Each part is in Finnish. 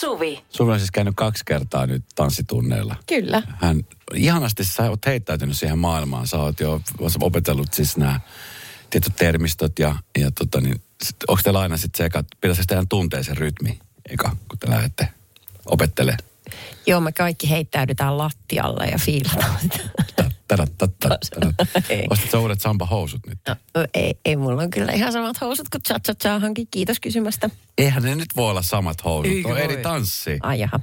Suvi. Suvi on siis käynyt kaksi kertaa nyt tanssitunneilla. Kyllä. Hän, ihanasti sä oot heittäytynyt siihen maailmaan. Sä oot jo opetellut siis nämä tietyt termistöt ja, ja tota niin, sit, onko teillä aina sitten se eka, pitäisikö teidän tuntea sen rytmi eka, kun te lähdette opettele? Joo, me kaikki heittäydytään lattialle ja fiilataan Ei. Ostatko uudet samba-housut nyt? No, ei, ei, mulla on kyllä ihan samat housut kuin cha cha chahankin. Kiitos kysymästä. Eihän ne nyt voi olla samat housut. Eikö on voi? eri tanssi. Ai jaha.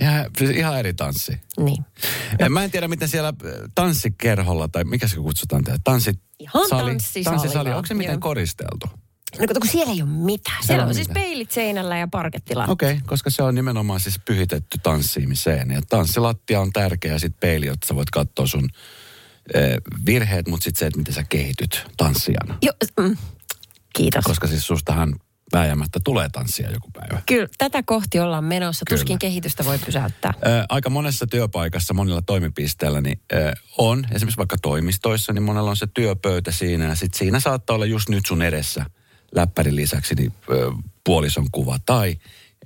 Ihan, siis ihan eri tanssi. Niin. Ja Mä en tiedä, miten siellä äh, tanssikerholla, tai mikä se kutsutaan tehdä, tanssit... Ihan sali, tanssisali tanssisali. Onko se miten koristeltu? No kato, kun siellä ei ole mitään. Siellä on on siis mitään. peilit seinällä ja parkettilattia. Okei, okay, koska se on nimenomaan siis pyhitetty tanssimiseen. Ja tanssilattia on tärkeä ja sitten peili, jotta sä voit katsoa sun eh, virheet, mutta sitten se, että miten sä kehityt tanssijana. Joo, mm, kiitos. Koska siis sustahan vääjäämättä tulee tanssia joku päivä. Kyllä, tätä kohti ollaan menossa. Kyllä. Tuskin kehitystä voi pysäyttää. Ö, aika monessa työpaikassa, monilla toimipisteillä niin, ö, on, esimerkiksi vaikka toimistoissa, niin monella on se työpöytä siinä. Ja sitten siinä saattaa olla just nyt sun edessä läppärin lisäksi niin, ö, puolison kuva tai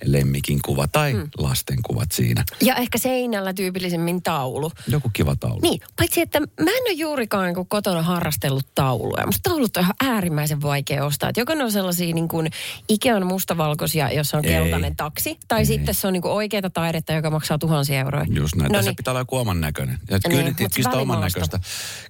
lemmikin kuva tai hmm. lasten kuvat siinä. Ja ehkä seinällä tyypillisemmin taulu. Joku kiva taulu. Niin, paitsi että mä en ole juurikaan niin kuin kotona harrastellut tauluja. Musta taulut on ihan äärimmäisen vaikea ostaa. Et joko ne on sellaisia niin kuin Ikean mustavalkoisia, jossa on Ei. keltainen taksi. Tai Ei. sitten se on niin kuin oikeata taidetta, joka maksaa tuhansia euroja. Just näin. No Tässä niin. pitää olla joku oman näköinen. Ja Niin, kyllä, mut kyllä, sitä oman näköistä,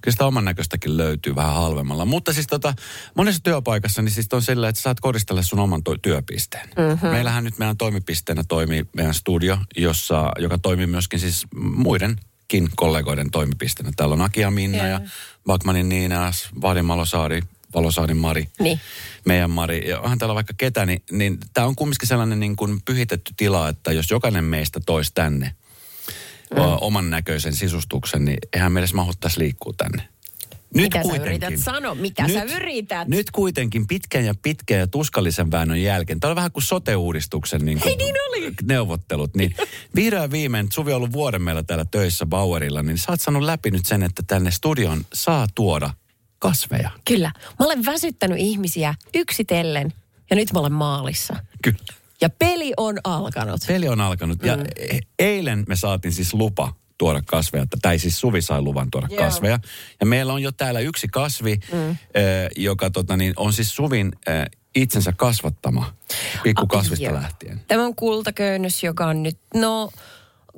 kyllä sitä oman näköistäkin löytyy vähän halvemmalla. Mutta siis tota, monessa työpaikassa niin siis on sillä, että saat koristella sun oman työpisteen. Mhm. Mm-hmm. Meillähän nyt meidän toimipisteenä toimii meidän studio, jossa, joka toimii myöskin siis muidenkin kollegoiden toimipisteenä. Täällä on Akia Minna Joo. ja Bakmanin Niina, Vahdin Malosaari, Valosaarin Mari, Niin. meidän Mari, ja onhan täällä vaikka ketä, niin, niin tämä on kumminkin sellainen niin kuin pyhitetty tila, että jos jokainen meistä toisi tänne mm. oman näköisen sisustuksen, niin eihän meidän edes mahuttaisi liikkua tänne. Nyt Mitä sä kuitenkin, yrität sanoa? Mitä sä yrität? Nyt kuitenkin pitkän ja pitkän ja tuskallisen väännön jälkeen, tämä on vähän kuin sote-uudistuksen niin kuin Hei, niin oli. neuvottelut, niin vihdoin viimein, Suvi on ollut vuoden meillä täällä töissä Bauerilla, niin sä oot saanut läpi nyt sen, että tänne studion saa tuoda kasveja. Kyllä. Mä olen väsyttänyt ihmisiä yksitellen ja nyt mä olen maalissa. Kyllä. Ja peli on alkanut. Peli on alkanut ja e- eilen me saatiin siis lupa tuoda kasveja, tai siis Suvi sai luvan tuoda Joo. kasveja. Ja meillä on jo täällä yksi kasvi, mm. joka tota, niin, on siis Suvin äh, itsensä kasvattama pikkukasvista joo. lähtien. Tämä on kultaköynnös, joka on nyt, no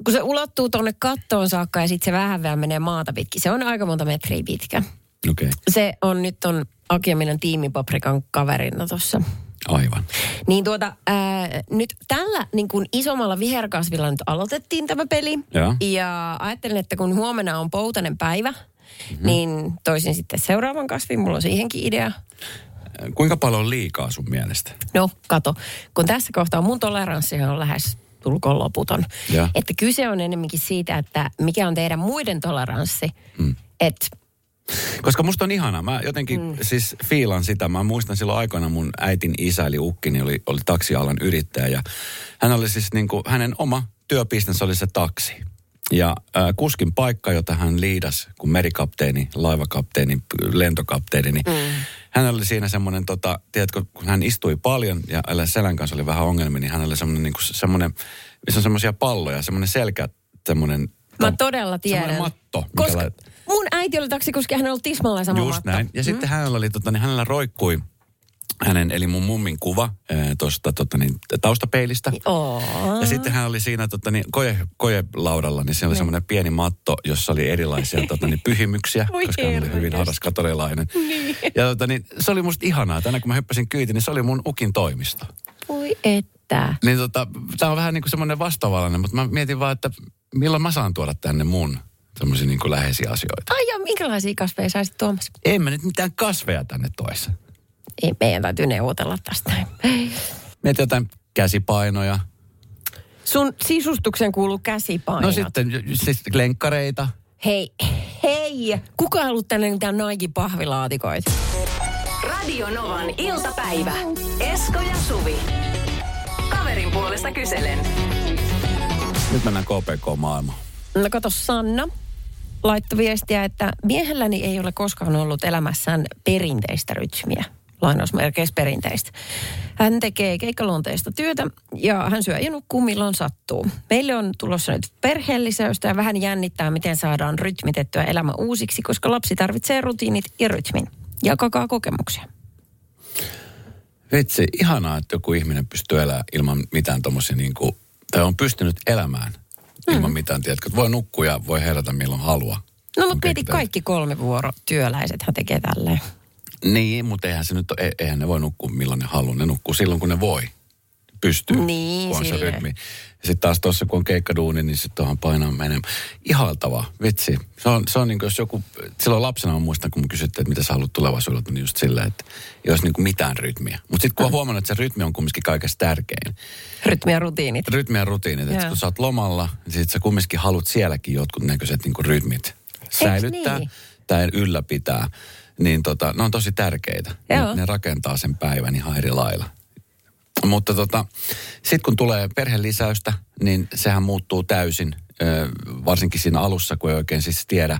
kun se ulottuu tuonne kattoon saakka ja sitten se vähän vielä menee maata pitkin. Se on aika monta metriä pitkä. Okay. Se on nyt on Akiaminan tiimipaprikan kaverina tuossa. Aivan. Niin tuota, ää, nyt tällä niin kuin isommalla viherkasvilla nyt aloitettiin tämä peli. Joo. Ja ajattelin, että kun huomenna on poutanen päivä, mm-hmm. niin toisin sitten seuraavan kasvin. Mulla on siihenkin idea. Kuinka paljon on liikaa sun mielestä? No, kato. Kun tässä kohtaa mun toleranssi on lähes tulkoon loputon. Ja. Että kyse on enemmänkin siitä, että mikä on teidän muiden toleranssi. Mm. Että Koska musta on ihana. Mä jotenkin mm. siis fiilan sitä. Mä muistan silloin aikoina mun äitin isä eli Ukkini oli, oli taksialan yrittäjä. Ja hän oli siis niin kuin, hänen oma työpistensä oli se taksi. Ja äh, kuskin paikka, jota hän liidas, kun merikapteeni, laivakapteeni, lentokapteeni, niin mm. hän oli siinä semmoinen, tota, tiedätkö, kun hän istui paljon ja selän kanssa oli vähän ongelmia, niin hänellä oli semmoinen, niin kuin, semmoinen missä on semmoisia palloja, semmoinen selkä, semmoinen... mä todella tiedän. Semmoinen matto, mikä Koska lait- mun äiti oli taksikuski, hän oli tismalleen sama Just näin. Ja sitten hänellä oli, tota, niin hänellä roikkui hänen, eli mun mummin kuva tuosta tota, niin, taustapeilistä. Oo. Ja sitten hän oli siinä tota, niin, koje, kojelaudalla, niin siinä oli semmoinen pieni matto, jossa oli erilaisia tota, niin, pyhimyksiä, Voi koska hän oli hyvin harras katolilainen. Niin. Ja tota, niin, se oli musta ihanaa. Tänään kun mä hyppäsin kyytiin, niin se oli mun ukin toimisto. Voi että. Niin tota, tämä on vähän niin kuin semmoinen vastaavallinen, mutta mä mietin vaan, että milloin mä saan tuoda tänne mun semmoisia niin kuin läheisiä asioita. Ai joo, minkälaisia kasveja saisit tuomassa? En mä nyt mitään kasveja tänne toissa. Ei, meidän täytyy neuvotella tästä. Mietin jotain käsipainoja. Sun sisustuksen kuuluu käsipainot. No sitten siis lenkkareita. Hei, hei! Kuka haluaa tänne mitään Nike-pahvilaatikoita? Radio Novan iltapäivä. Esko ja Suvi. Kaverin puolesta kyselen. Nyt mennään KPK-maailmaan. No kato, Sanna laittoi viestiä, että miehelläni ei ole koskaan ollut elämässään perinteistä rytmiä. lainausmerkeissä perinteistä. Hän tekee keikkaluonteista työtä ja hän syö ja nukkuu milloin sattuu. Meille on tulossa nyt perheellisäystä ja vähän jännittää, miten saadaan rytmitettyä elämä uusiksi, koska lapsi tarvitsee rutiinit ja rytmin. Jakakaa kokemuksia. Vitsi, ihanaa, että joku ihminen pystyy elämään ilman mitään tommosia niin kuin, tai on pystynyt elämään ilman mm. mitään, tiedätkö, voi nukkua ja voi herätä milloin haluaa. No mutta mieti kaikki kolme vuoro työläiset, hän tekee tälleen. Niin, mutta eihän se nyt, ole, eihän ne voi nukkua milloin ne haluaa. Ne nukkuu silloin, kun ne voi. Pystyy, Niin, on se rytmi. Ja sitten taas tuossa, kun on keikkaduuni, niin sitten tuohon painaa menemään. Ihaltavaa, vitsi. Se on, se on niin kuin jos joku, silloin lapsena mä muistan, kun mä kysyttiin, että mitä sä haluat tulevaisuudelta, niin just silleen, että ei olisi niin kuin mitään rytmiä. Mutta sitten kun on huomannut, että se rytmi on kumminkin kaikesta tärkein. Rytmi ja rutiinit. Rytmi ja rutiinit, että kun sä oot lomalla, niin sit sä kumminkin haluat sielläkin jotkut näköiset niin kuin rytmit säilyttää niin? tai ylläpitää. Niin tota, ne on tosi tärkeitä. Ne, ne rakentaa sen päivän ihan eri lailla. Mutta tota, sitten kun tulee perhelisäystä, niin sehän muuttuu täysin, varsinkin siinä alussa, kun ei oikein siis tiedä.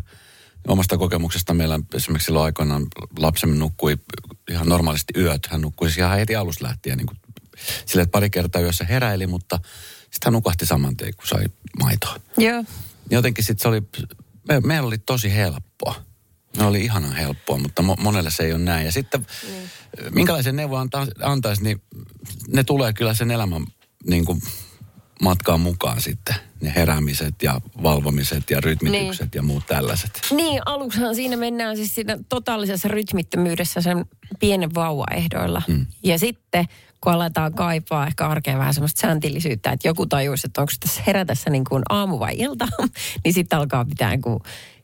Omasta kokemuksesta meillä esimerkiksi silloin aikoinaan lapsemme nukkui ihan normaalisti yöt. Hän nukkui siis ihan heti alusta lähtien niin kuin, sille, että pari kertaa yössä heräili, mutta sitten hän nukahti saman tien, kun sai maitoa. Joo. Jotenkin sitten se oli, me, meillä oli tosi helppoa. Ne oli ihanan helppoa, mutta mo, monelle se ei ole näin. Ja sitten Niin. minkälaisen neuvon anta, antaisi, niin ne tulee kyllä sen elämän niin kuin, matkaan mukaan sitten. Ne heräämiset ja valvomiset ja rytmitykset Niin. ja muut tällaiset. Niin, aluksihan siinä mennään siis siinä totaalisessa rytmittömyydessä sen pienen vauvaehdoilla. Mm. Ja sitten kun aletaan kaipaa ehkä arkeen vähän semmoista sääntillisyyttä, että joku tajuisi, että onko tässä herätessä niin kuin aamu vai ilta, niin sitten alkaa pitää, niin kuin,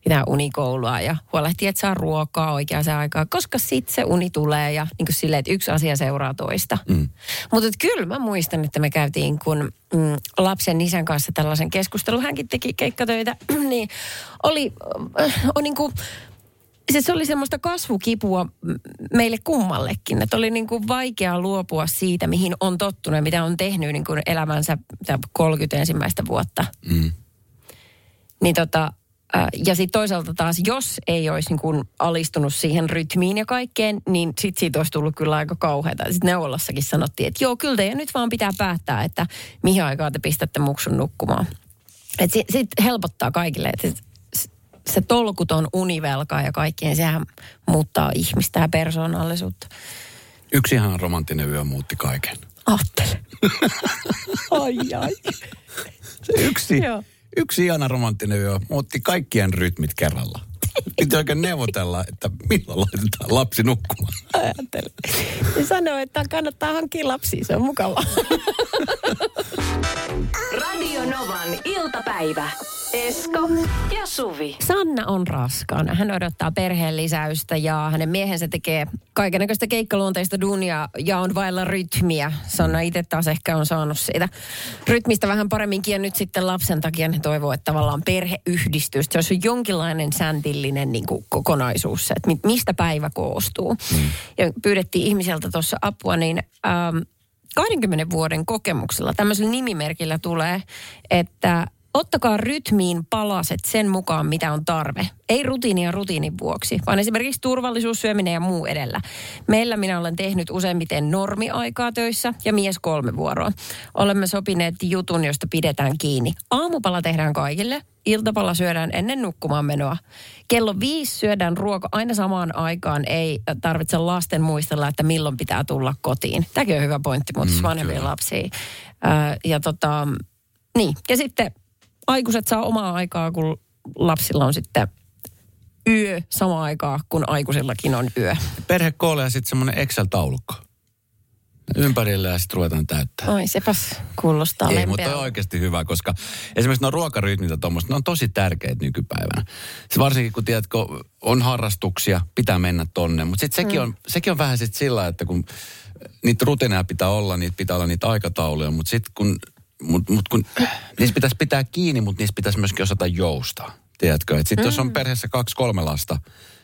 pitää unikoulua ja huolehtia, että saa ruokaa oikeaan aikaan, koska sitten se uni tulee ja niin kuin silleen, että yksi asia seuraa toista. Mm. Mutta kyllä mä muistan, että me käytiin kun mm, lapsen isän kanssa tällaisen keskustelun, hänkin teki keikkatöitä, niin oli, äh, on niin kuin, se, se oli semmoista kasvukipua meille kummallekin, että oli niin kuin vaikea luopua siitä, mihin on tottunut ja mitä on tehnyt niin kuin elämänsä mitä 30 ensimmäistä vuotta. Mm. Niin tota, ja sitten toisaalta taas, jos ei olisi niin kuin alistunut siihen rytmiin ja kaikkeen, niin sitten siitä olisi tullut kyllä aika kauheata. Sitten neuvolassakin sanottiin, että joo, kyllä teidän nyt vaan pitää päättää, että mihin aikaan te pistätte muksun nukkumaan. Että sitten sit helpottaa kaikille, että se tolkuton univelka ja kaikkien, sehän muuttaa ihmistä ja persoonallisuutta. Yksi ihan romanttinen yö muutti kaiken. Ajattele. ai ai. Se yksi, Joo. Yksi ihana romanttinen yö muutti kaikkien rytmit kerralla. Piti oikein neuvotella, että milloin laitetaan lapsi nukkumaan. Ajattele. Ne sanoo, että kannattaa hankkia lapsia, se on mukavaa. Radio Novan iltapäivä. Esko ja Suvi. Sanna on raskaana. Hän odottaa perheen lisäystä ja hänen miehensä tekee kaikenlaista keikkaluonteista duunia ja on vailla rytmiä. Sanna itse taas ehkä on saanut siitä rytmistä vähän paremminkin ja nyt sitten lapsen takia ne toivoo, että tavallaan perheyhdistys, se olisi jonkinlainen säntillinen niin kuin kokonaisuus, se, että mi- mistä päivä koostuu. Mm. Ja pyydettiin ihmiseltä tuossa apua, niin... Ähm, 20 vuoden kokemuksella tämmöisellä nimimerkillä tulee, että ottakaa rytmiin palaset sen mukaan, mitä on tarve. Ei rutiinia rutiinin vuoksi, vaan esimerkiksi turvallisuus, syöminen ja muu edellä. Meillä minä olen tehnyt useimmiten normiaikaa töissä ja mies kolme vuoroa. Olemme sopineet jutun, josta pidetään kiinni. Aamupala tehdään kaikille, iltapala syödään ennen nukkumaan menoa. Kello viisi syödään ruoka aina samaan aikaan. Ei tarvitse lasten muistella, että milloin pitää tulla kotiin. Tämäkin on hyvä pointti, mutta mm, vanhempia lapsia. Ää, ja tota, niin. Ja sitten aikuiset saa omaa aikaa, kun lapsilla on sitten yö samaan aikaa, kun aikuisillakin on yö. Perhe koolle ja sitten semmoinen Excel-taulukko. Ympärille ja sitten ruvetaan täyttää. Oi, sepäs kuulostaa Ei, lempeältä. mutta on oikeasti hyvä, koska esimerkiksi nuo ruokarytmit ja tuommoista, ne on tosi tärkeitä nykypäivänä. Se varsinkin kun tiedätkö, on harrastuksia, pitää mennä tonne. Mutta sitten sekin, on, sekin on vähän sitten sillä, että kun niitä rutiineja pitää olla, niitä pitää olla niitä aikatauluja, mutta sitten kun, mut, mut kun niistä pitäisi pitää kiinni, mutta niistä pitäisi myöskin osata joustaa. Tiedätkö, että sitten mm. jos on perheessä kaksi, kolme lasta,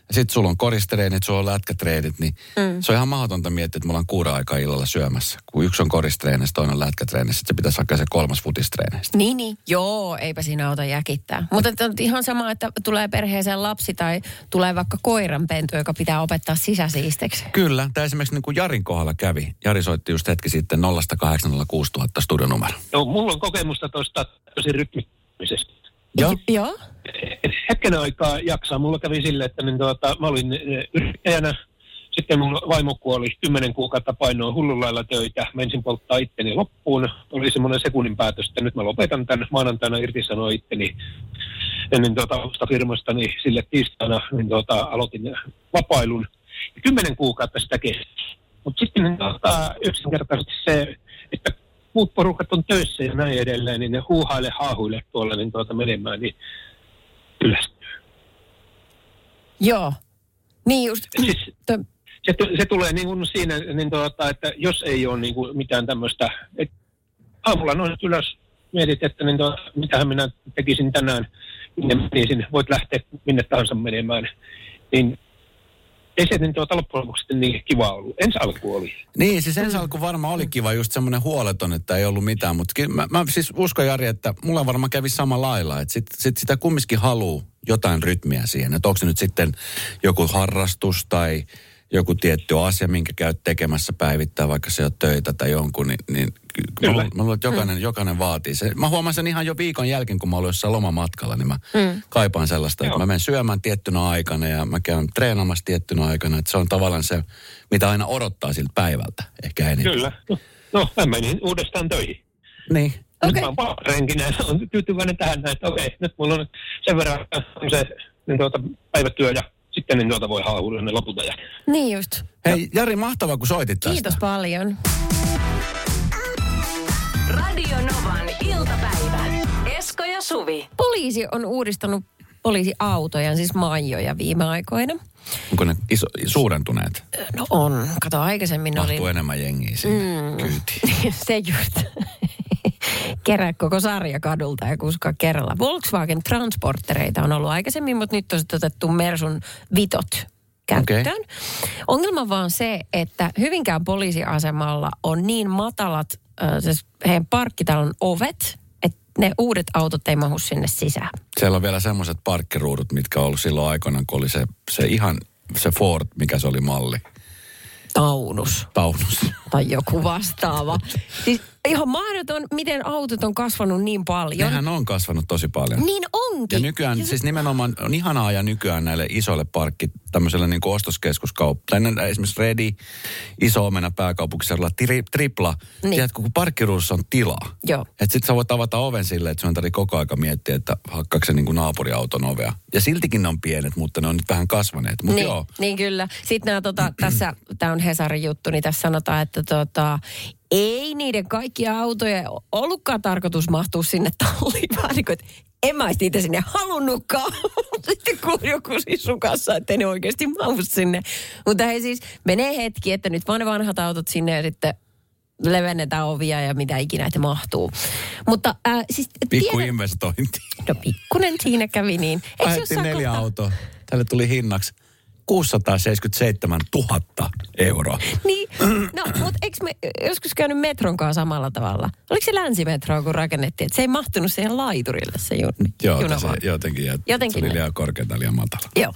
ja sit sulla on koristreenit, sulla on lätkätreenit, niin mm. se on ihan mahdotonta miettiä, että mulla on kuuden aikaa illalla syömässä. Kun yksi on koristreenissä, toinen on lätkätreenissä, sit se pitäisi hakea se kolmas futistreenistä. Niin, niin. Joo, eipä siinä auta jäkittää. Mutta on ihan sama, että tulee perheeseen lapsi tai tulee vaikka koiranpentu, joka pitää opettaa sisäsiisteksi. Kyllä, tämä esimerkiksi niin kuin Jarin kohdalla kävi. Jari soitti just hetki sitten 0806 000 studionumero. No, mulla on kokemusta tuosta tosi rytmittämisestä. Joo. Joo. Hetken aikaa jaksaa. Mulla kävi silleen, että niin tuota, mä olin eh, yrittäjänä. Sitten mun vaimo kuoli kymmenen kuukautta painoa hullun lailla töitä. Mä ensin polttaa itteni loppuun. Oli semmoinen sekunnin päätös, että nyt mä lopetan tämän maanantaina irtisanoa itteni ennen tuota omasta firmastani sille tiistaina, niin tuota, aloitin vapailun. Ja kymmenen kuukautta sitä kesti. Mutta sitten niin tuota, yksinkertaisesti se, että muut porukat on töissä ja näin edelleen, niin ne huuhaile haahuille tuolla niin tuota menemään, niin kyllästyy. Joo. Niin just. Siis se, se tulee niin kuin siinä, niin tuota, että jos ei ole niin kuin mitään tämmöistä, että aamulla noin ylös, mietit, että niin tuota, mitähän minä tekisin tänään, minne menisin, voit lähteä minne tahansa menemään, niin ei se niin tuota loppujen lopuksi niin kiva ollut. Ensi alku oli. Niin, siis ensi alku varmaan oli kiva, just semmoinen huoleton, että ei ollut mitään. Mutta mä, mä siis uskon Jari, että mulla varmaan kävi sama lailla. Että sit, sit sitä kumminkin haluu jotain rytmiä siihen. Että onko se nyt sitten joku harrastus tai joku tietty asia, minkä käyt tekemässä päivittäin, vaikka se on töitä tai jonkun, niin, niin ky- mä, Kyllä. luulen- mä luulen, että jokainen, jokainen vaatii se. Mä huomaan sen ihan jo viikon jälkeen, kun mä olin jossain lomamatkalla, niin mä mm. kaipaan sellaista, että Joo. mä menen syömään tiettynä aikana ja mä käyn treenaamassa tiettynä aikana. Että se on tavallaan se, mitä aina odottaa siltä päivältä, ehkä enemmän. Kyllä. No, mä menin uudestaan töihin. Niin. Nyt Okei. mä oon parenkinä ja on tyytyväinen tähän näin, että okei, nyt mulla on sen verran se niin tuota, päivätyö ja sitten niin tuota voi haahuilla ne lopulta. Ja niin just. Hei Jari, mahtavaa kun soitit tästä. Kiitos paljon. Radio Novan iltapäivä. Esko ja Suvi. Poliisi on uudistanut poliisiautoja, siis maijoja viime aikoina. Onko ne iso, suurentuneet? No on. Kato, aikaisemmin oli... Mahtuu enemmän jengiä sinne mm. kyytiin. se just. Kerää koko sarja kadulta ja kuskaa kerralla. Volkswagen Transportereita on ollut aikaisemmin, mutta nyt on sitten otettu Mersun Vitot käyttöön. Okei. Ongelma vaan se, että Hyvinkään poliisiasemalla on niin matalat siis heidän parkkitalon ovet, että ne uudet autot ei mahu sinne sisään. Siellä on vielä semmoiset parkkiruudut, mitkä on ollut silloin aikoinaan, kun oli se, se ihan se Ford, mikä se oli malli. Taunus Taunus. tai joku vastaava. siis ihan mahdoton, miten autot on kasvanut niin paljon. Nehän on kasvanut tosi paljon. Niin onkin. Ja nykyään, Ja se- siis nimenomaan on ihanaa ja nykyään näille isoille parkki, tämmöiselle niin ostoskeskuskaup, tai esimerkiksi Redi, iso omena pääkaupunkiseudulla, tri, tripla. Niin. Tiedätkö, kun parkkiruudussa on tilaa. Joo. Että sit sä voit avata oven silleen, että sun tarvii koko aika miettiä, että hakkaako se niin kuin naapuriauton ovea. Ja siltikin ne on pienet, mutta ne on nyt vähän kasvaneet. Mutta Niin, joo, niin kyllä. Sitten nämä, tota, tässä, tämä on Hesarin juttu, niin tässä sanotaan, että tota, ei niiden kaikkia autoja ollutkaan tarkoitus mahtua sinne talliin. Vaan niin kuin, että en mä niitä sinne halunnutkaan. Sitten kuuli joku sisukassa, että ne oikeasti mahdu sinne. Mutta hei siis, menee hetki, että nyt vaan ne vanhat autot sinne ja sitten levennetään ovia ja mitä ikinä, että mahtuu. Mutta äh, siis pikku tiedän- investointi. No pikkunen siinä kävi niin. Ajettiin neljä kohtaa- autoa. Tälle tuli hinnaksi 677 000 euroa. Niin, no, mutta eikö me joskus käynyt metron kanssa samalla tavalla? Oliko se länsimetroa, kun rakennettiin, että se ei mahtunut siihen laiturille se jun, Joo, juna se jotenkin, jää- Jotenkin se oli ne. liian korkeata, liian matala. Joo.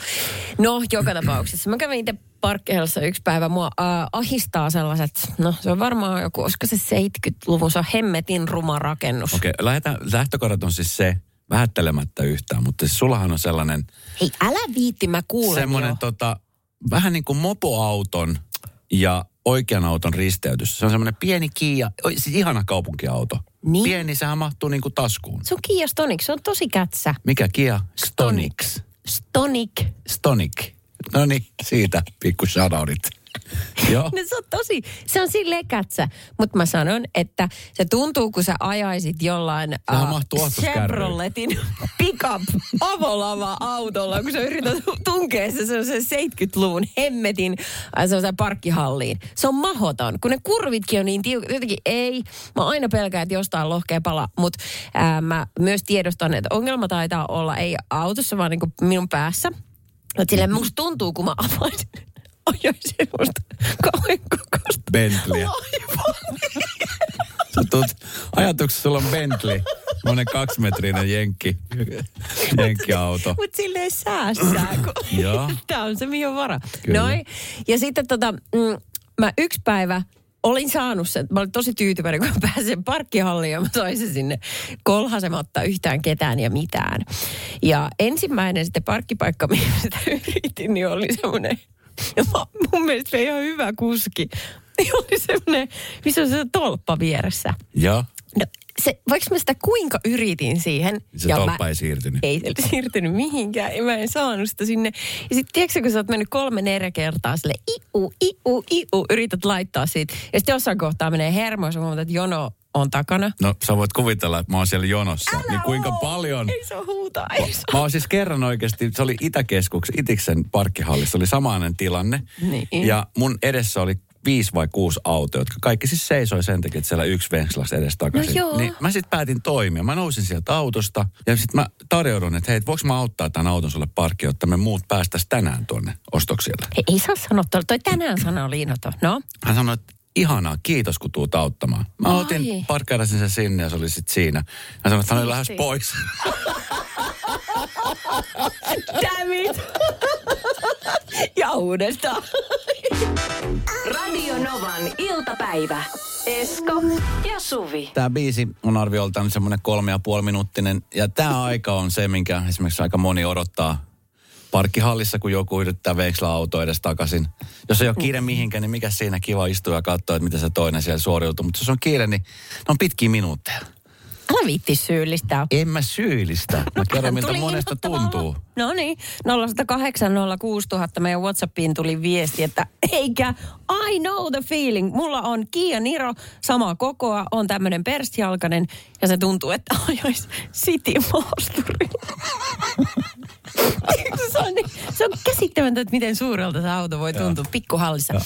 No, joka tapauksessa. Mä kävin itse parkkeelassa yksi päivä. Mua äh, ahistaa sellaiset, no se on varmaan joku, olisiko se 70-luvun, se on hemmetin ruma rakennus. Okei, lähdetään, lähtökohdat on siis se, vähättelemättä yhtään, mutta siis sullahan on sellainen, Hei, älä viitti, mä kuulen semmoinen jo. tota, vähän niin kuin mopoauton ja oikean auton risteytys. Se on semmoinen pieni Kia, siis ihana kaupunkiauto. Niin. Pieni, sehän mahtuu niin kuin taskuun. Se on Kia Stonic, se on tosi kätsä. Mikä Kia? Stonix. Stonic. Stonic. No niin, siitä pikku shoutoutit. Joo. No se on tosi, se on silleen kätsä. Mutta mä sanon, että se tuntuu, kun sä ajaisit jollain ostoskärryyn. Chevroletin pickup avolava autolla, kun sä yrität tunkea se sellaisen 70-luvun hemmetin äh, sellaiseen parkkihalliin. Se on mahoton, kun ne kurvitkin on niin tiukat. Jotenkin ei, mä aina pelkään, että jostain lohkee pala, mutta mä myös tiedostan, että ongelma taitaa olla ei autossa, vaan niin minun päässä. Mutta silleen musta tuntuu, kun mä avaisin, ajoin semmoista kauhean kokoista Bentleyä. Sä tulet, ajatuksessa sulla on Bentley, semmoinen kaksimetrinen jenkki, jenkkiauto. Mutta silleen säästää, kun tämä on se, mihin on vara. Kyllä. Noin. Ja sitten tota, mm, mä yksi päivä olin saanut sen. Mä olin tosi tyytyväinen, kun mä pääsin parkkihalliin ja mä sain sen sinne kolhasematta yhtään ketään ja mitään. Ja ensimmäinen sitten parkkipaikka, mihin sitä yritin, niin oli semmoinen, ja mä, mun mielestä se ihan hyvä kuski. Niin oli semmoinen, missä on se tolppa vieressä. Joo, No, se, vaikka mä sitä kuinka yritin siihen. se ja tolppa mä, ei siirtynyt. ei sieltä siirtynyt mihinkään ja mä en saanut sitä sinne. Ja sitten tiedätkö, kun sä oot mennyt kolme neljä kertaa sille iu, iu, iu, yrität laittaa siitä. Ja sitten jossain kohtaa menee hermo ja huomaat, että jono on takana. No sä voit kuvitella, että mä oon siellä jonossa. Älä niin kuinka oo! paljon... Ei se huutaa, ei se Mä oon siis kerran oikeasti, se oli Itäkeskuksen, Itiksen parkkihallissa, oli samainen tilanne. Niin. Ja mun edessä oli viisi vai kuusi autoa, jotka kaikki siis seisoi sen takia, että siellä yksi venkslasi edes takaisin. No joo. Niin mä sitten päätin toimia. Mä nousin sieltä autosta ja sitten mä tarjoudun, että hei, voiko mä auttaa tämän auton sulle parkkiin, jotta me muut päästäisiin tänään tuonne ostoksille. Ei, ei saa sanoa, tuolla. toi tänään sanoo Liinato. No, Hän sanoi, että ihanaa, kiitos kun tuut auttamaan. Mä Ai. otin, parkkeerasin sen sinne ja se oli sitten siinä. Hän sanoi, että hän oli lähes pois. damn it! ja uudestaan. Radio Novan iltapäivä. Esko ja Suvi. Tämä biisi on arvioltaan semmoinen kolme ja puoli minuuttinen. Ja tämä aika on se, minkä esimerkiksi aika moni odottaa parkkihallissa, kun joku yrittää veksellä auto edes takaisin. Jos ei ole kiire mihinkään, niin mikä siinä kiva istua ja katsoa, että miten se toinen siellä suoriutuu. Mutta jos on kiire, niin ne on pitkiä minuutteja. Älä viitti syyllistää. En mä syyllistä. Mä kerron, miltä Tuli monesta tuntuu. No niin, 0108 06000 meidän Whatsappiin tuli viesti, että eikä I know the feeling. Mulla on Kia Niro, samaa kokoa, on tämmöinen perstijalkainen ja se tuntuu, että ajois City Maasturilla. se, on, se on käsittämätöntä, että miten suurelta se auto voi tuntua pikkuhallissa. Ja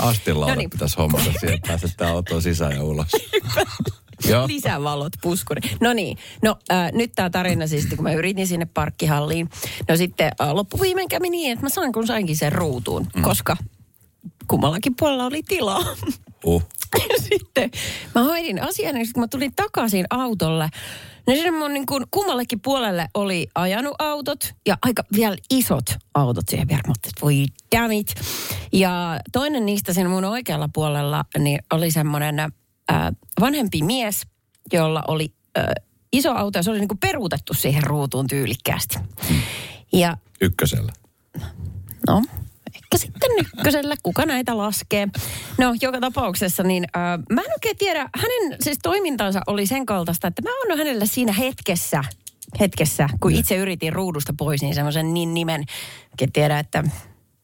No niin. pitäisi hommata siihen, että pääset autoon sisään ja ulos. Joo. Lisävalot, puskuri. No niin, no äh, nyt tämä tarina siis, kun mä yritin sinne parkkihalliin. No sitten äh, loppuviimein kävi niin, että mä sain kun sainkin sen ruutuun, mm. koska kummallakin puolella oli tilaa. Uh. Sitten mä hoidin asian, ja sitten kun mä tulin takaisin autolle, niin siinä mun niin kuin kummallekin puolelle oli ajanut autot ja aika vielä isot autot siihen vielä. Mä että voi damn it. Ja toinen niistä siinä mun oikealla puolella niin oli semmoinen äh, vanhempi mies, jolla oli äh, iso auto ja se oli niin kuin peruutettu siihen ruutuun tyylikkäästi. Ja Ykkösellä. No, ehkä sitten ykkösellä, kuka näitä laskee. No, joka tapauksessa, niin äh, mä en oikein tiedä, hänen siis toimintansa oli sen kaltaista, että mä annoin hänelle siinä hetkessä, hetkessä, kun itse yritin ruudusta pois, niin semmoisen niin nimen, en tiedä, että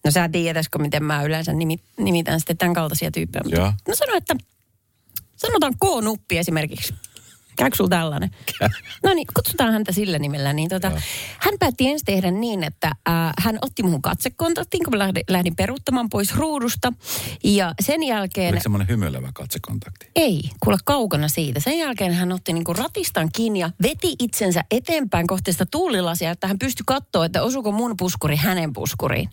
no sä tiedätkö, miten mä yleensä nimi, nimitän sitten tämän kaltaisia tyyppejä. Mutta. Mä sanoin, että sanotaan K-nuppi esimerkiksi. Käykö sulla tällainen? No niin, kutsutaan häntä sillä nimellä. Niin tota, hän päätti ensin tehdä niin, että äh, hän otti muhun katsekontaktin, kun mä lähdin, lähdin peruuttamaan pois ruudusta. Ja sen jälkeen... Oliko semmoinen hymyilevä katsekontakti? Ei, kuule kaukana siitä. Sen jälkeen hän otti niinku ratistan kiinni ja veti itsensä eteenpäin kohti sitä tuulilasia, että hän pystyi katsoa, että osuuko mun puskuri hänen puskuriin.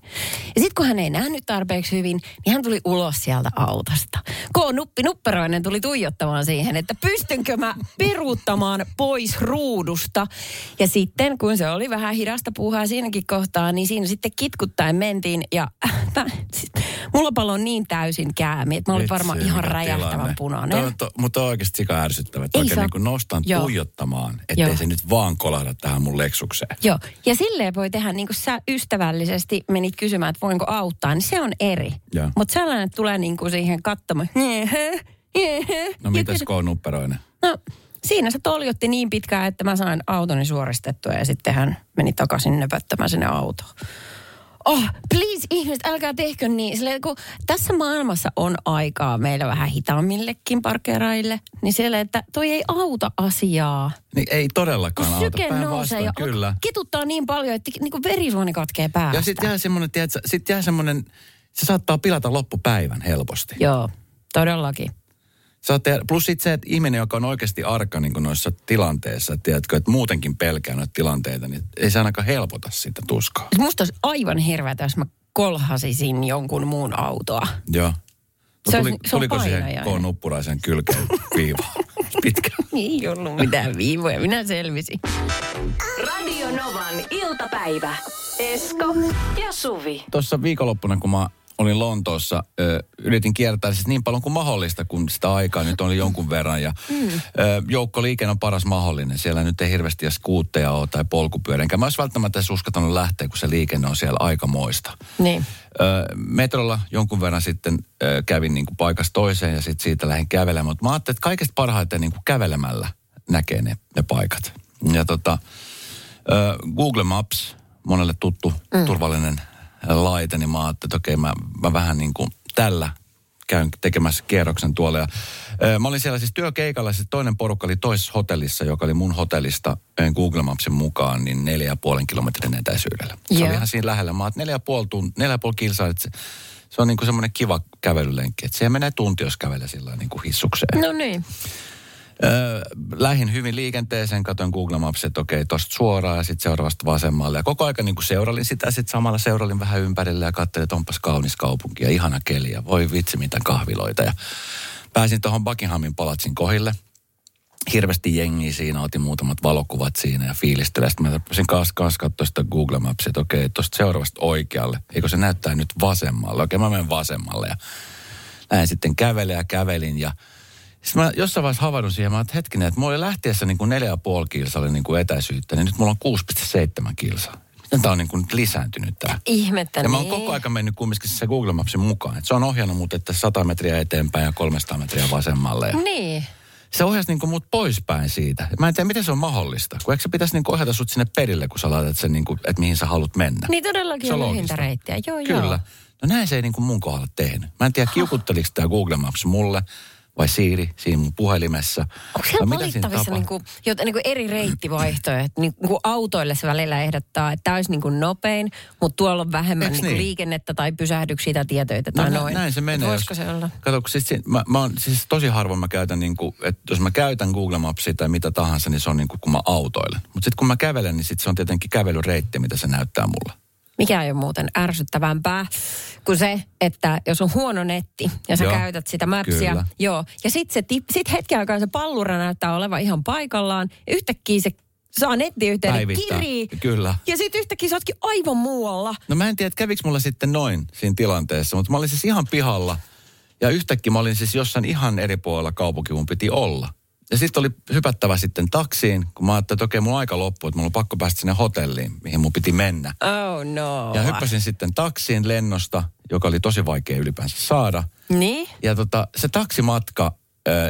Ja sitten kun hän ei nähnyt tarpeeksi hyvin, niin hän tuli ulos sieltä autosta. K-nuppi nupperoinen tuli tuijottamaan siihen, että pystynkö mä peruuttamaan pois ruudusta. Ja sitten kun se oli vähän hidasta puuhaa siinäkin kohtaa, niin siinä sitten kitkuttaen mentiin ja mä, siis, mulla palo niin täysin käämi, että mä olin varmaan ihan räjähtävän tilanne. punainen. Toi on to, mutta on oikeasti sika ärsyttävä. Että Ei oikein saa- niin kuin nostan Joo. tuijottamaan, ettei Joo. se nyt vaan kolahda tähän mun leksukseen. Joo, ja silleen voi tehdä, niin kuin sä ystävällisesti menit kysymään, että voinko auttaa, niin se on eri. Mutta sellainen, että tulee niin kuin siihen katsomaan. No mitäs kysy- K-nupperoinen? No, siinä se toljotti niin pitkään, että mä sain autoni suoristettua ja sitten hän meni takaisin nöpöttämään sinne autoon. Oh, please ihmiset, älkää tehkö niin. Silleen, kun tässä maailmassa on aikaa meillä vähän hitaammillekin parkkeeraille, niin siellä, että toi ei auta asiaa. Niin ei todellakaan Kun auta. syke nousee ja kyllä. kituttaa niin paljon, että niin verisuoni katkee päästä. Ja sitten jää semmoinen, tiedätkö, sit jää semmoinen, se saattaa pilata loppupäivän helposti. Joo, todellakin. Tehdä, plus sitten se, että ihminen, joka on oikeasti arka niin noissa tilanteissa, tiedätkö, että muutenkin pelkää noita tilanteita, niin ei se ainakaan helpota sitä tuskaa. Musta olisi aivan hirveätä, jos mä kolhasisin jonkun muun autoa. Joo. No, Se tuli, olisi- se on tuliko siihen painajainen. K. Nuppuraisen kylkeen viiva? Pitkä. Ei ollut mitään viivoja, minä selvisin. Radio Novan iltapäivä. Esko ja Suvi. Tuossa viikonloppuna, kun mä olin Lontoossa, ö, yritin kiertää siis niin paljon kuin mahdollista, kun sitä aikaa nyt oli jonkun verran. Ja mm. ö, joukkoliikenne on paras mahdollinen. Siellä nyt ei hirveästi edes kuutteja ole tai polkupyörä. Enkä mä olisi välttämättä edes uskaltanut lähteä, kun se liikenne on siellä aikamoista. Niin. Ö, metrolla jonkun verran sitten ö, kävin niin kuin paikasta toiseen ja sitten siitä lähdin kävelemään. Mutta mä ajattelin, että kaikesta parhaiten niin kuin kävelemällä näkee ne, ne paikat. Ja tota, ö, Google Maps, monelle tuttu mm. turvallinen laite, niin mä ajattelin, että okei, mä, mä vähän niin kuin tällä käyn tekemässä kierroksen tuolla. Ja, ö, mä olin siellä siis työkeikalla, siis toinen porukka oli toisessa hotellissa, joka oli mun hotellista Google Mapsin mukaan, niin neljä ja puolen kilometrin etäisyydellä. Se Joo. oli ihan siinä lähellä. Mä ajattelin, neljä ja puoli, tunt, neljä ja puoli kilsaa, että se, se on niin kuin semmoinen kiva kävelylenkki. Että siihen menee tunti, jos kävelee sillä niin kuin hissukseen. No niin. Lähin hyvin liikenteeseen, katsoin Google Maps, että okei, tosta suoraan ja sitten seuraavasta vasemmalle. Ja koko aika niin seuralin sitä, sitten samalla seuralin vähän ympärille ja katselin, että onpas kaunis kaupunki ja ihana keli ja voi vitsi mitä kahviloita. Ja pääsin tuohon Buckinghamin palatsin kohille. Hirveästi jengiä siinä, otin muutamat valokuvat siinä ja fiilistelin. Sitten mä rupesin kanssa, kanssa katsoa sitä Google Mapsia, että okei, tuosta seuraavasta oikealle. Eikö se näyttää nyt vasemmalle? Okei, mä menen vasemmalle ja näin sitten kävelin ja kävelin ja sitten mä jossain vaiheessa havainnut siihen, mä että hetkinen, että mulla oli lähtiessä niin kuin 4,5 kilsa oli niin kuin etäisyyttä, niin nyt mulla on 6,7 kilsaa. Miten tää on niin kuin nyt lisääntynyt tää? Ihmettä Ja mä oon niin. koko aika mennyt kumminkin se Google Mapsin mukaan. Et se on ohjannut mut, että 100 metriä eteenpäin ja 300 metriä vasemmalle. Ja Niin. se ohjasi niin kuin mut poispäin siitä. Mä en tiedä, miten se on mahdollista. Kun eikö se pitäisi niin kuin ohjata sut sinne perille, kun sä laitat sen, niin kuin, että mihin sä haluat mennä. Niin todellakin Se on loogista. lyhintä reittiä. Joo, joo. Kyllä. No näin se ei niin kuin mun kohdalla tehnyt. Mä en tiedä, kiukutteliko tämä Google Maps mulle vai Siiri siinä mun puhelimessa. Onko siellä valittavissa tapahtui? niinku, jota, niinku eri reittivaihtoehtoja? Niinku autoille se välillä ehdottaa, että tämä olisi niinku nopein, mutta tuolla on vähemmän Eiks niinku niin? liikennettä tai pysähdyksiä tai tietoita tai nä- noin. Näin se menee. Et Voisiko jos- se olla? Kato, siis, si- mä, mä oon, siis tosi harvoin mä käytän, niin kuin, että jos mä käytän Google Mapsia tai mitä tahansa, niin se on niin kuin, kun mä autoilen. Mutta sitten kun mä kävelen, niin sit se on tietenkin kävelyreitti, mitä se näyttää mulle. Mikä ei ole muuten ärsyttävämpää kuin se, että jos on huono netti ja sä Joo, käytät sitä mapsia. kyllä. Joo. Ja sitten se sit hetken aikaa se pallura näyttää olevan ihan paikallaan. Ja yhtäkkiä se saa nettiyhteyden Päivittää. kirii. Kyllä. Ja sitten yhtäkkiä sä ootkin aivan muualla. No mä en tiedä, että kävikö mulla sitten noin siinä tilanteessa, mutta mä olin siis ihan pihalla. Ja yhtäkkiä mä olin siis jossain ihan eri puolella kaupunki, mun piti olla. Ja sitten oli hypättävä sitten taksiin, kun mä ajattelin, että okei, mulla aika loppuu, että mulla on pakko päästä sinne hotelliin, mihin mun piti mennä. Oh no. Ja hyppäsin sitten taksiin lennosta, joka oli tosi vaikea ylipäänsä saada. Niin? Ja tota, se taksimatka,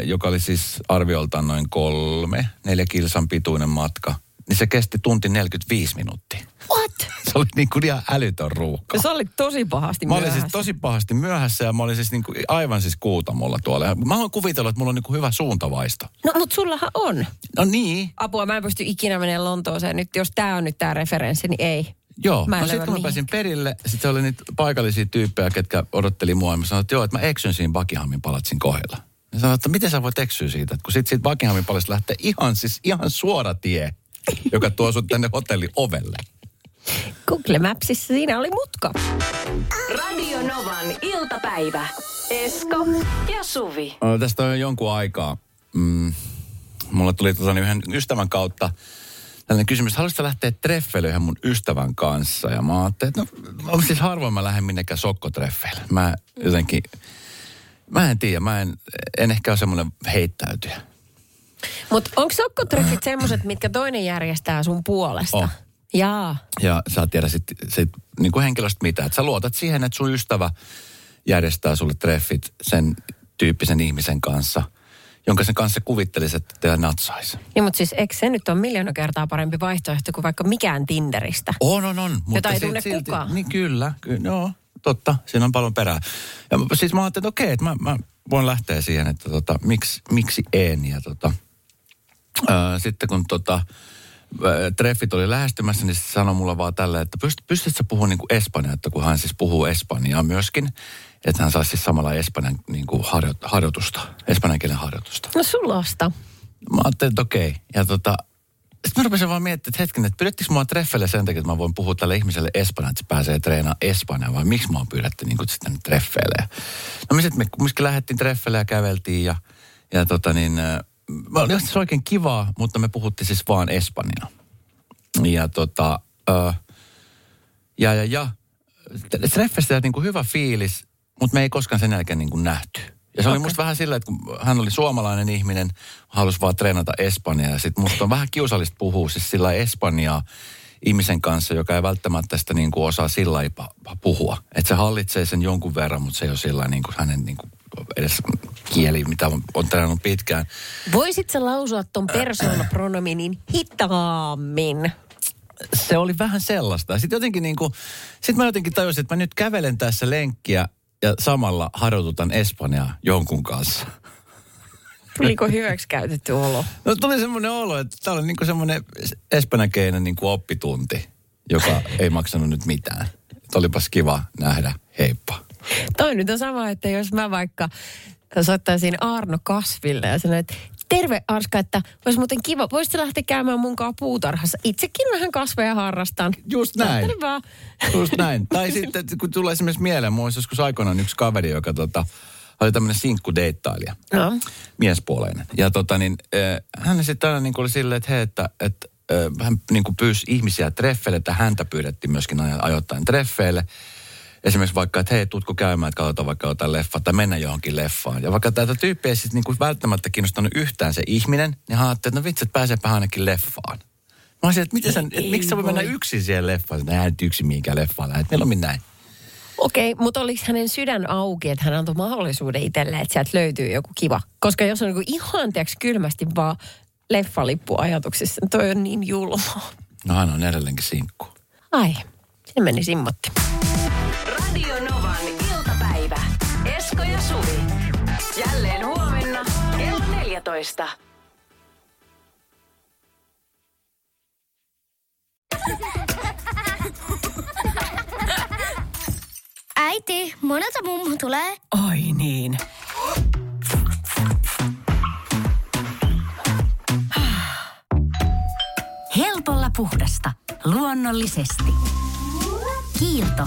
joka oli siis arvioltaan noin kolme, neljä kilsan pituinen matka, niin se kesti tunti 45 minuuttia. What? Se oli niin kuin ihan älytön ruuhka. Se oli tosi pahasti Mä olin myöhässä. siis tosi pahasti myöhässä ja mä olin siis niin kuin aivan siis kuutamolla tuolla. Mä oon kuvitellut, että mulla on niin kuin hyvä suuntavaisto. No, mutta sullahan on. No niin, Apua, mä en pysty ikinä menemään Lontooseen. Nyt jos tää on nyt tää referenssi, niin ei. Joo, Mä no sitten kun mä pääsin perille, sitten oli niitä paikallisia tyyppejä, ketkä odotteli mua. Ja mä sanoin, että joo, että mä eksyn siinä Buckinghamin palatsin kohdalla. Ja sanoin, että miten sä voit eksyä siitä, että kun sit siitä Buckinghamin palatsista lähtee ihan, siis ihan suora tie, joka tuo sut tänne hotellin ovelle. Google Mapsissa siinä oli mutka. Radio Novan iltapäivä. Esko ja Suvi. No, tästä on jo jonkun aikaa. Mm, mulla tuli tota, yhden ystävän kautta tällainen kysymys, että haluaisitko lähteä treffeilyyn mun ystävän kanssa? Ja mä ajattelin, että no, no siis harvoin mä lähden minnekään sokkotreffeille. Mä jotenkin, mä en tiedä, mä en, en ehkä ole semmoinen heittäytyjä. Mutta onko sokkotreffit semmoiset, mitkä toinen järjestää sun puolesta? On. Jaa. Ja sä et tiedä sit, sit niin kuin henkilöstä mitään. Että sä luotat siihen, että sun ystävä järjestää sulle treffit sen tyyppisen ihmisen kanssa, jonka sen kanssa kuvittelisi, että teillä natsaisi. Ja mutta siis eikö se nyt on miljoona kertaa parempi vaihtoehto kuin vaikka mikään Tinderistä? On, on, on. Jota ei tunne kukaan. Niin kyllä, kyllä, joo, totta. Siinä on paljon perää. Ja siis mä ajattelin, että okei, että mä, mä voin lähteä siihen, että tota, miksi, miksi en. Ja tota, ää, sitten kun tota, ää, treffit oli lähestymässä, niin se sanoi mulle vaan tällä, että pyst, pystytkö sä puhumaan niin kuin espanjaa, että kun hän siis puhuu espanjaa myöskin. että hän saisi siis samalla espanjan niin kuin harjo, harjoitusta, espanjan kielen harjoitusta. No sulosta. Mä ajattelin, että okei. Ja tota, sitten mä rupesin vaan miettimään, että hetken, että pyydettekö mua treffeille sen takia, että mä voin puhua tälle ihmiselle espanjaa, että se pääsee treenaamaan espanjaa, vai miksi mä oon pyydetty niin sitten treffeille. Ja No me sitten me lähdettiin treffeille ja käveltiin ja, ja tota niin, mä oli siis oikein kivaa, mutta me puhuttiin siis vaan espanjaa. Ja tota, äh, ja ja ja, treffeistä niin kuin hyvä fiilis, mutta me ei koskaan sen jälkeen niin kuin nähty. Ja se oli musta vähän sillä, että kun hän oli suomalainen ihminen, halusi vaan treenata espanjaa. Ja sitten musta on vähän kiusallista puhua siis sillä espanjaa ihmisen kanssa, joka ei välttämättä sitä niin kuin osaa sillä puhua. Että se hallitsee sen jonkun verran, mutta se ei ole sillä niin kuin hänen niin kuin edes kieli, mitä on, on treenannut pitkään. Voisit sä lausua ton persoonapronominin hitaammin? se oli vähän sellaista. Sitten jotenkin niin kuin, sit mä jotenkin tajusin, että mä nyt kävelen tässä lenkkiä ja samalla harjoitutan Espanjaa jonkun kanssa. Tuliko hyväksi käytetty olo? No tuli semmoinen olo, että tää oli niin kuin semmoinen espanjakeinen niin kuin oppitunti, joka ei maksanut nyt mitään. Et olipas kiva nähdä. Heippa. Toi nyt on sama, että jos mä vaikka soittaisin Arno Kasville ja sanoin, että terve Arska, että olisi muuten kiva, voisit lähteä käymään munkaan puutarhassa. Itsekin vähän kasveja harrastan. Just näin. Vaan. Just näin. Tai sitten, kun tulee esimerkiksi mieleen, mulla olisi joskus aikoinaan yksi kaveri, joka tota, oli tämmöinen sinkkudeittailija. No. miespuoleinen. Ja tota niin, äh, hän sitten aina niin oli silleen, että hei, että, että äh, hän niin kuin pyysi ihmisiä treffeille, että häntä pyydettiin myöskin ajo- ajoittain treffeille. Esimerkiksi vaikka, että hei, tuutko käymään, että katsotaan vaikka jotain leffaa tai mennä johonkin leffaan. Ja vaikka tätä tyyppiä ei sitten niin kuin välttämättä kiinnostanut yhtään se ihminen, niin hän että no vitsi, että pääseepä ainakin leffaan. Mä olisin, että, miten sä, että miksi sä voi mennä yksin siihen leffaan? Nää nyt yksin mihinkään leffaan lähdet. Mieluummin näin. Okei, okay, mutta oliko hänen sydän auki, että hän antoi mahdollisuuden itselleen, että sieltä löytyy joku kiva? Koska jos on niin ihan tiiäks, kylmästi vaan leffalippu ajatuksissa, niin toi on niin julma. No hän on edelleenkin sinkku. Ai, se meni simmotti. Novan iltapäivä. Esko ja Suvi. Jälleen huomenna kello 14. Äiti, monelta mummu tulee? Oi niin. Helpolla puhdasta. Luonnollisesti. Kiilto.